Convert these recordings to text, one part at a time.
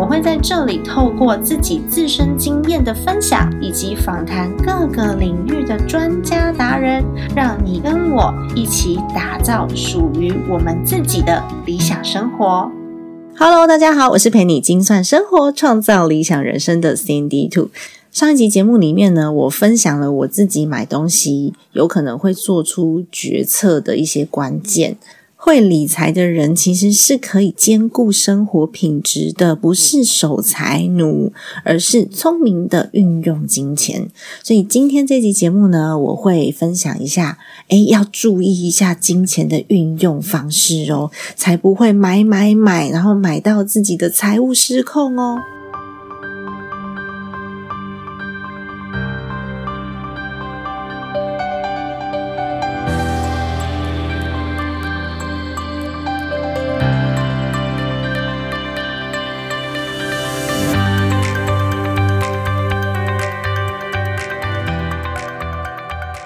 我会在这里透过自己自身经验的分享，以及访谈各个领域的专家达人，让你跟我一起打造属于我们自己的理想生活。Hello，大家好，我是陪你精算生活、创造理想人生的 Sandy Two。上一集节目里面呢，我分享了我自己买东西有可能会做出决策的一些关键。会理财的人其实是可以兼顾生活品质的，不是守财奴，而是聪明的运用金钱。所以今天这集节目呢，我会分享一下，诶，要注意一下金钱的运用方式哦，才不会买买买，然后买到自己的财务失控哦。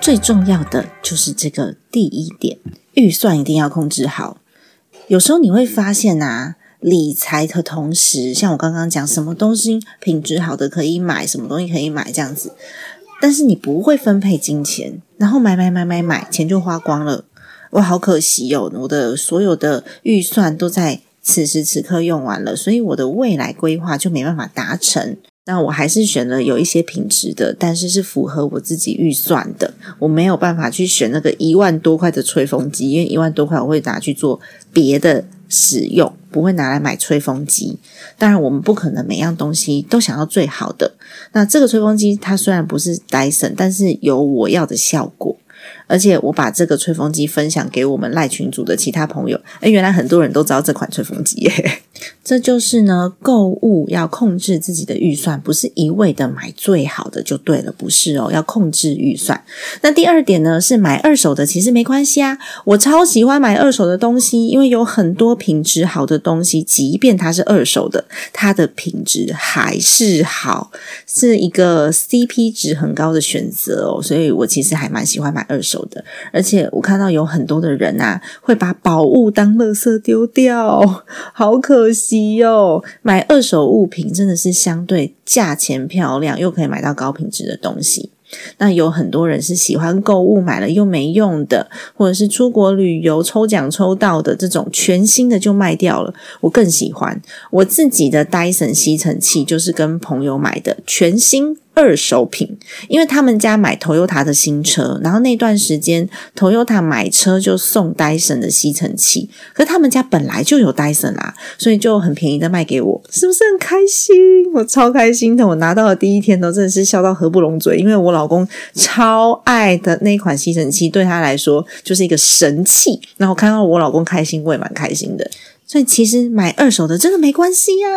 最重要的就是这个第一点，预算一定要控制好。有时候你会发现啊，理财的同时，像我刚刚讲，什么东西品质好的可以买，什么东西可以买这样子，但是你不会分配金钱，然后买买买买买，钱就花光了，哇，好可惜哦！我的所有的预算都在此时此刻用完了，所以我的未来规划就没办法达成。那我还是选了有一些品质的，但是是符合我自己预算的。我没有办法去选那个一万多块的吹风机，因为一万多块我会拿去做别的使用，不会拿来买吹风机。当然，我们不可能每样东西都想要最好的。那这个吹风机它虽然不是 Dyson，但是有我要的效果。而且我把这个吹风机分享给我们赖群组的其他朋友，哎，原来很多人都知道这款吹风机耶。这就是呢，购物要控制自己的预算，不是一味的买最好的就对了，不是哦，要控制预算。那第二点呢，是买二手的，其实没关系啊。我超喜欢买二手的东西，因为有很多品质好的东西，即便它是二手的，它的品质还是好，是一个 CP 值很高的选择哦。所以我其实还蛮喜欢买二手的，而且我看到有很多的人啊，会把宝物当垃圾丢掉，好可。可惜哟，买二手物品真的是相对价钱漂亮，又可以买到高品质的东西。那有很多人是喜欢购物买了又没用的，或者是出国旅游抽奖抽到的这种全新的就卖掉了。我更喜欢我自己的 Dyson 吸尘器，就是跟朋友买的全新。二手品，因为他们家买 Toyota 的新车，然后那段时间 Toyota 买车就送 Dyson 的吸尘器，可他们家本来就有 Dyson 啦，所以就很便宜的卖给我，是不是很开心？我超开心的，我拿到的第一天都真的是笑到合不拢嘴，因为我老公超爱的那款吸尘器，对他来说就是一个神器，然后看到我老公开心，我也蛮开心的。所以其实买二手的真的没关系呀。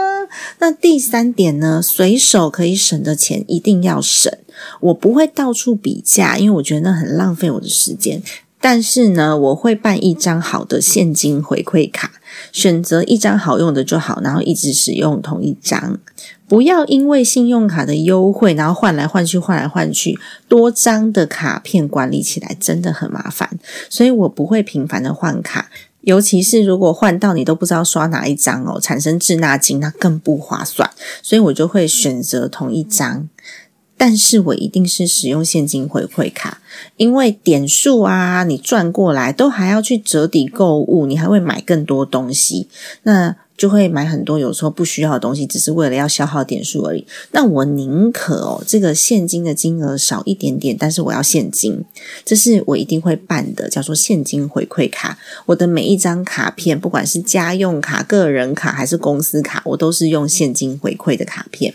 那第三点呢，随手可以省的钱一定要省。我不会到处比价，因为我觉得那很浪费我的时间。但是呢，我会办一张好的现金回馈卡，选择一张好用的就好，然后一直使用同一张。不要因为信用卡的优惠，然后换来换去，换来换去，多张的卡片管理起来真的很麻烦。所以我不会频繁的换卡。尤其是如果换到你都不知道刷哪一张哦，产生滞纳金，那更不划算。所以我就会选择同一张，但是我一定是使用现金回馈卡，因为点数啊，你赚过来都还要去折抵购物，你还会买更多东西。那就会买很多有时候不需要的东西，只是为了要消耗点数而已。那我宁可哦，这个现金的金额少一点点，但是我要现金，这是我一定会办的，叫做现金回馈卡。我的每一张卡片，不管是家用卡、个人卡还是公司卡，我都是用现金回馈的卡片。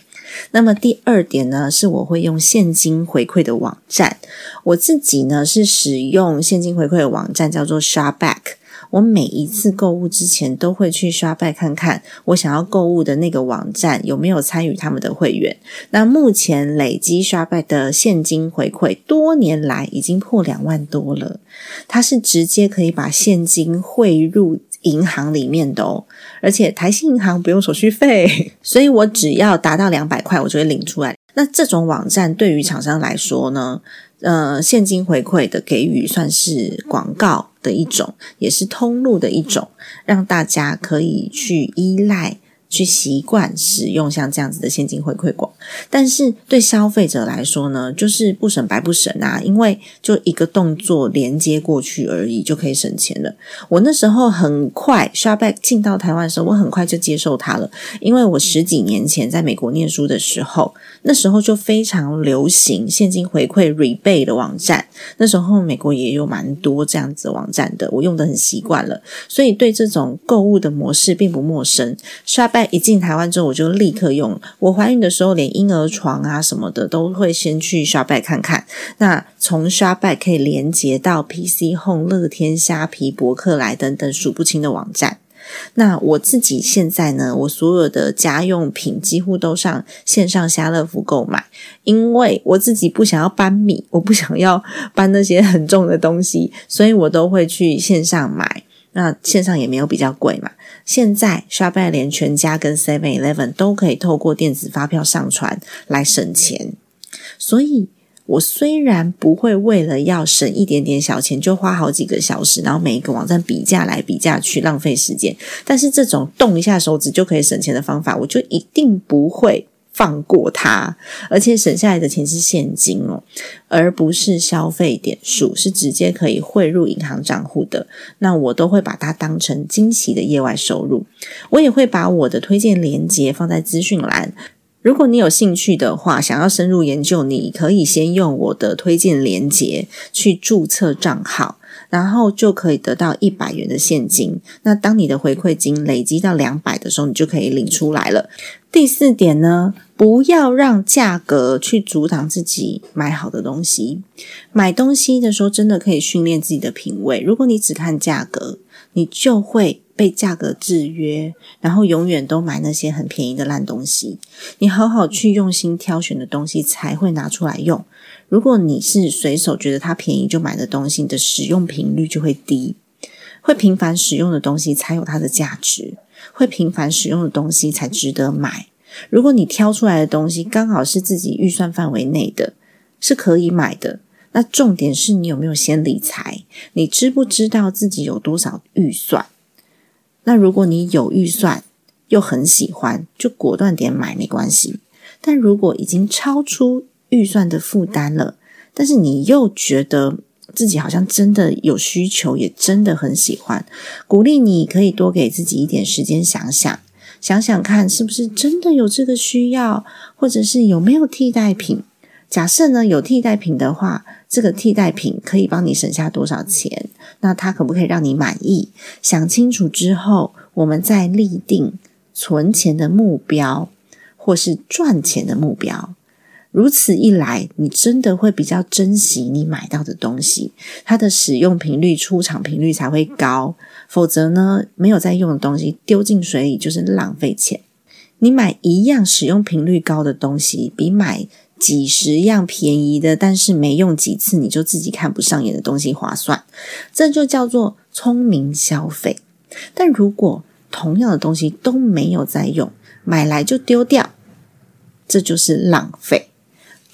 那么第二点呢，是我会用现金回馈的网站。我自己呢是使用现金回馈的网站，叫做 Shopback。我每一次购物之前都会去刷拜看看我想要购物的那个网站有没有参与他们的会员。那目前累积刷拜的现金回馈，多年来已经破两万多了。它是直接可以把现金汇入银行里面的哦，而且台信银行不用手续费，所以我只要达到两百块，我就会领出来。那这种网站对于厂商来说呢？呃，现金回馈的给予算是广告的一种，也是通路的一种，让大家可以去依赖。去习惯使用像这样子的现金回馈广，但是对消费者来说呢，就是不省白不省啊，因为就一个动作连接过去而已，就可以省钱了。我那时候很快 s h o p b a c k 进到台湾的时候，我很快就接受它了，因为我十几年前在美国念书的时候，那时候就非常流行现金回馈 rebate 的网站，那时候美国也有蛮多这样子网站的，我用的很习惯了，所以对这种购物的模式并不陌生。s h o p b a c k 一进台湾之后，我就立刻用。我怀孕的时候，连婴儿床啊什么的都会先去 Shopback 看看。那从 Shopback 可以连接到 PC Home、乐天、虾皮、博客来等等数不清的网站。那我自己现在呢，我所有的家用品几乎都上线上家乐福购买，因为我自己不想要搬米，我不想要搬那些很重的东西，所以我都会去线上买。那线上也没有比较贵嘛。现在 Shopify 连全家跟 Seven Eleven 都可以透过电子发票上传来省钱，所以我虽然不会为了要省一点点小钱就花好几个小时，然后每一个网站比价来比价去浪费时间，但是这种动一下手指就可以省钱的方法，我就一定不会。放过它，而且省下来的钱是现金哦，而不是消费点数，是直接可以汇入银行账户的。那我都会把它当成惊喜的业外收入。我也会把我的推荐链接放在资讯栏，如果你有兴趣的话，想要深入研究，你可以先用我的推荐链接去注册账号。然后就可以得到一百元的现金。那当你的回馈金累积到两百的时候，你就可以领出来了。第四点呢，不要让价格去阻挡自己买好的东西。买东西的时候，真的可以训练自己的品味。如果你只看价格，你就会被价格制约，然后永远都买那些很便宜的烂东西。你好好去用心挑选的东西，才会拿出来用。如果你是随手觉得它便宜就买的东西，你的使用频率就会低。会频繁使用的东西才有它的价值，会频繁使用的东西才值得买。如果你挑出来的东西刚好是自己预算范围内的，是可以买的。那重点是你有没有先理财？你知不知道自己有多少预算？那如果你有预算又很喜欢，就果断点买没关系。但如果已经超出，预算的负担了，但是你又觉得自己好像真的有需求，也真的很喜欢，鼓励你可以多给自己一点时间想想，想想看是不是真的有这个需要，或者是有没有替代品。假设呢有替代品的话，这个替代品可以帮你省下多少钱？那它可不可以让你满意？想清楚之后，我们再立定存钱的目标，或是赚钱的目标。如此一来，你真的会比较珍惜你买到的东西，它的使用频率、出厂频率才会高。否则呢，没有在用的东西丢进水里就是浪费钱。你买一样使用频率高的东西，比买几十样便宜的，但是没用几次你就自己看不上眼的东西划算。这就叫做聪明消费。但如果同样的东西都没有在用，买来就丢掉，这就是浪费。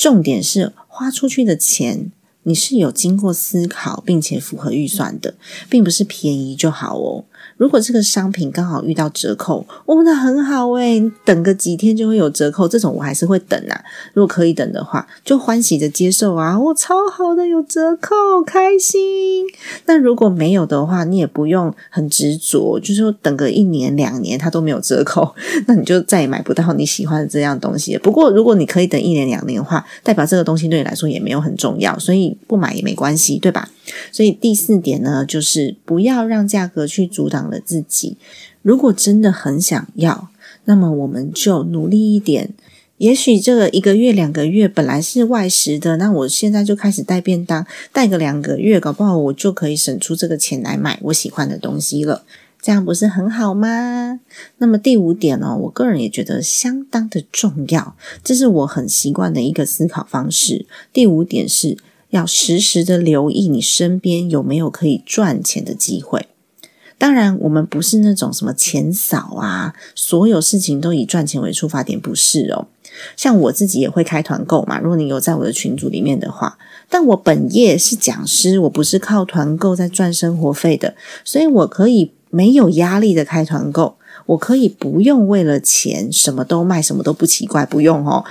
重点是花出去的钱，你是有经过思考，并且符合预算的，并不是便宜就好哦。如果这个商品刚好遇到折扣，哦，那很好诶，等个几天就会有折扣，这种我还是会等啊。如果可以等的话，就欢喜的接受啊，我超好的有折扣，开心。那如果没有的话，你也不用很执着，就是说等个一年两年它都没有折扣，那你就再也买不到你喜欢的这样东西。不过如果你可以等一年两年的话，代表这个东西对你来说也没有很重要，所以不买也没关系，对吧？所以第四点呢，就是不要让价格去阻挡。了自己，如果真的很想要，那么我们就努力一点，也许这个一个月、两个月本来是外食的，那我现在就开始带便当，带个两个月，搞不好我就可以省出这个钱来买我喜欢的东西了。这样不是很好吗？那么第五点呢，我个人也觉得相当的重要，这是我很习惯的一个思考方式。第五点是要时时的留意你身边有没有可以赚钱的机会。当然，我们不是那种什么钱少啊，所有事情都以赚钱为出发点，不是哦。像我自己也会开团购嘛，如果你有在我的群组里面的话，但我本业是讲师，我不是靠团购在赚生活费的，所以我可以没有压力的开团购，我可以不用为了钱什么都卖，什么都不奇怪，不用哦。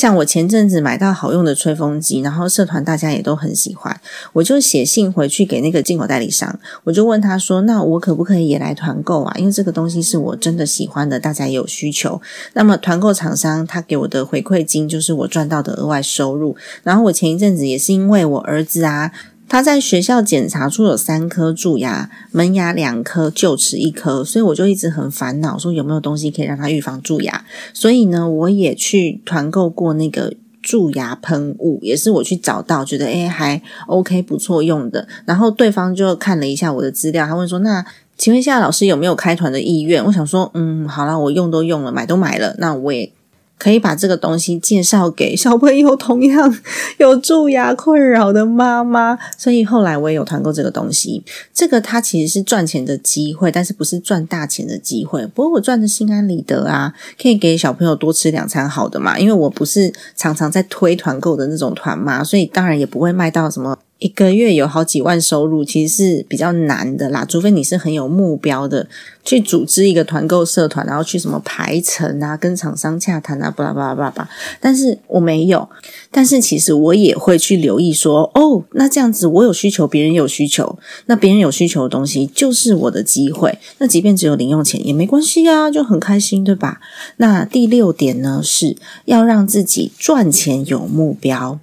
像我前阵子买到好用的吹风机，然后社团大家也都很喜欢，我就写信回去给那个进口代理商，我就问他说：“那我可不可以也来团购啊？因为这个东西是我真的喜欢的，大家也有需求。那么团购厂商他给我的回馈金就是我赚到的额外收入。然后我前一阵子也是因为我儿子啊。”他在学校检查出有三颗蛀牙，门牙两颗，臼齿一颗，所以我就一直很烦恼，说有没有东西可以让他预防蛀牙。所以呢，我也去团购过那个蛀牙喷雾，也是我去找到，觉得诶还 OK 不错用的。然后对方就看了一下我的资料，他问说：“那请问一下老师有没有开团的意愿？”我想说：“嗯，好了，我用都用了，买都买了，那我也。”可以把这个东西介绍给小朋友同样有蛀牙困扰的妈妈，所以后来我也有团购这个东西。这个它其实是赚钱的机会，但是不是赚大钱的机会。不过我赚的心安理得啊，可以给小朋友多吃两餐好的嘛。因为我不是常常在推团购的那种团嘛，所以当然也不会卖到什么。一个月有好几万收入，其实是比较难的啦。除非你是很有目标的，去组织一个团购社团，然后去什么排程啊，跟厂商洽谈啊，巴拉巴拉巴拉。但是我没有，但是其实我也会去留意说，哦，那这样子我有需求，别人有需求，那别人有需求的东西就是我的机会。那即便只有零用钱也没关系啊，就很开心，对吧？那第六点呢，是要让自己赚钱有目标。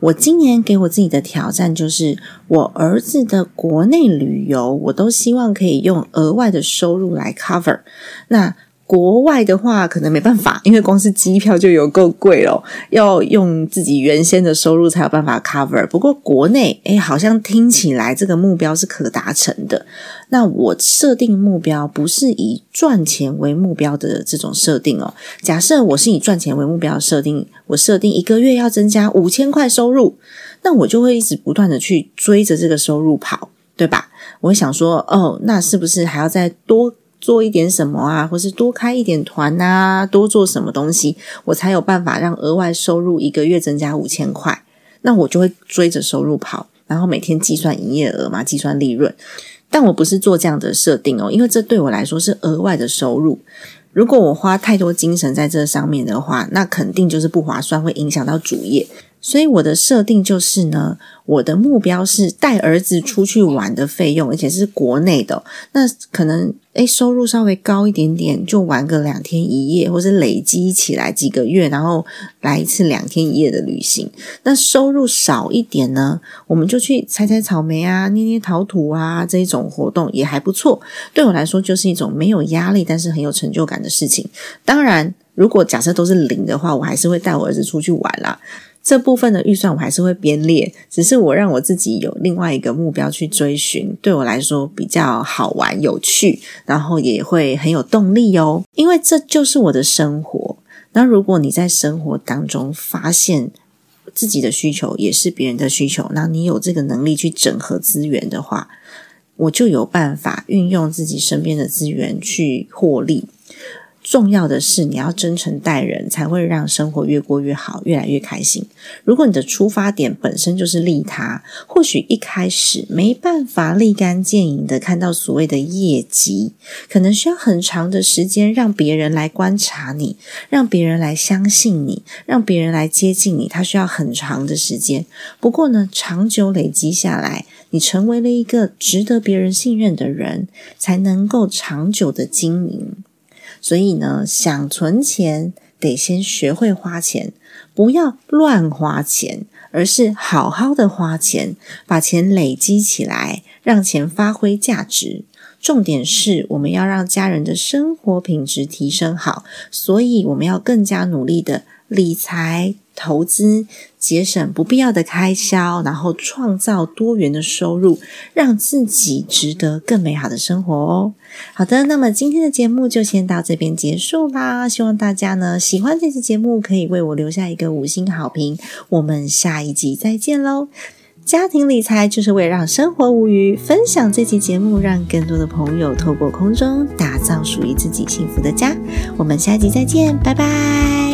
我今年给我自己的挑战就是，我儿子的国内旅游，我都希望可以用额外的收入来 cover。那国外的话，可能没办法，因为光是机票就有够贵了，要用自己原先的收入才有办法 cover。不过国内，诶，好像听起来这个目标是可达成的。那我设定目标不是以赚钱为目标的这种设定哦。假设我是以赚钱为目标设定，我设定一个月要增加五千块收入，那我就会一直不断的去追着这个收入跑，对吧？我想说，哦，那是不是还要再多？做一点什么啊，或是多开一点团啊，多做什么东西，我才有办法让额外收入一个月增加五千块。那我就会追着收入跑，然后每天计算营业额嘛，计算利润。但我不是做这样的设定哦，因为这对我来说是额外的收入。如果我花太多精神在这上面的话，那肯定就是不划算，会影响到主业。所以我的设定就是呢，我的目标是带儿子出去玩的费用，而且是国内的。那可能诶收入稍微高一点点，就玩个两天一夜，或是累积起来几个月，然后来一次两天一夜的旅行。那收入少一点呢，我们就去采采草莓啊，捏捏陶土啊，这一种活动也还不错。对我来说，就是一种没有压力，但是很有成就感的事情。当然，如果假设都是零的话，我还是会带我儿子出去玩啦。这部分的预算我还是会编列，只是我让我自己有另外一个目标去追寻，对我来说比较好玩、有趣，然后也会很有动力哦。因为这就是我的生活。那如果你在生活当中发现自己的需求也是别人的需求，那你有这个能力去整合资源的话，我就有办法运用自己身边的资源去获利。重要的是，你要真诚待人，才会让生活越过越好，越来越开心。如果你的出发点本身就是利他，或许一开始没办法立竿见影的看到所谓的业绩，可能需要很长的时间让别人来观察你，让别人来相信你，让别人来接近你，它需要很长的时间。不过呢，长久累积下来，你成为了一个值得别人信任的人，才能够长久的经营。所以呢，想存钱得先学会花钱，不要乱花钱，而是好好的花钱，把钱累积起来，让钱发挥价值。重点是我们要让家人的生活品质提升好，所以我们要更加努力的理财。投资节省不必要的开销，然后创造多元的收入，让自己值得更美好的生活哦。好的，那么今天的节目就先到这边结束啦。希望大家呢喜欢这期节目，可以为我留下一个五星好评。我们下一集再见喽！家庭理财就是为了让生活无虞，分享这期节目，让更多的朋友透过空中打造属于自己幸福的家。我们下集再见，拜拜。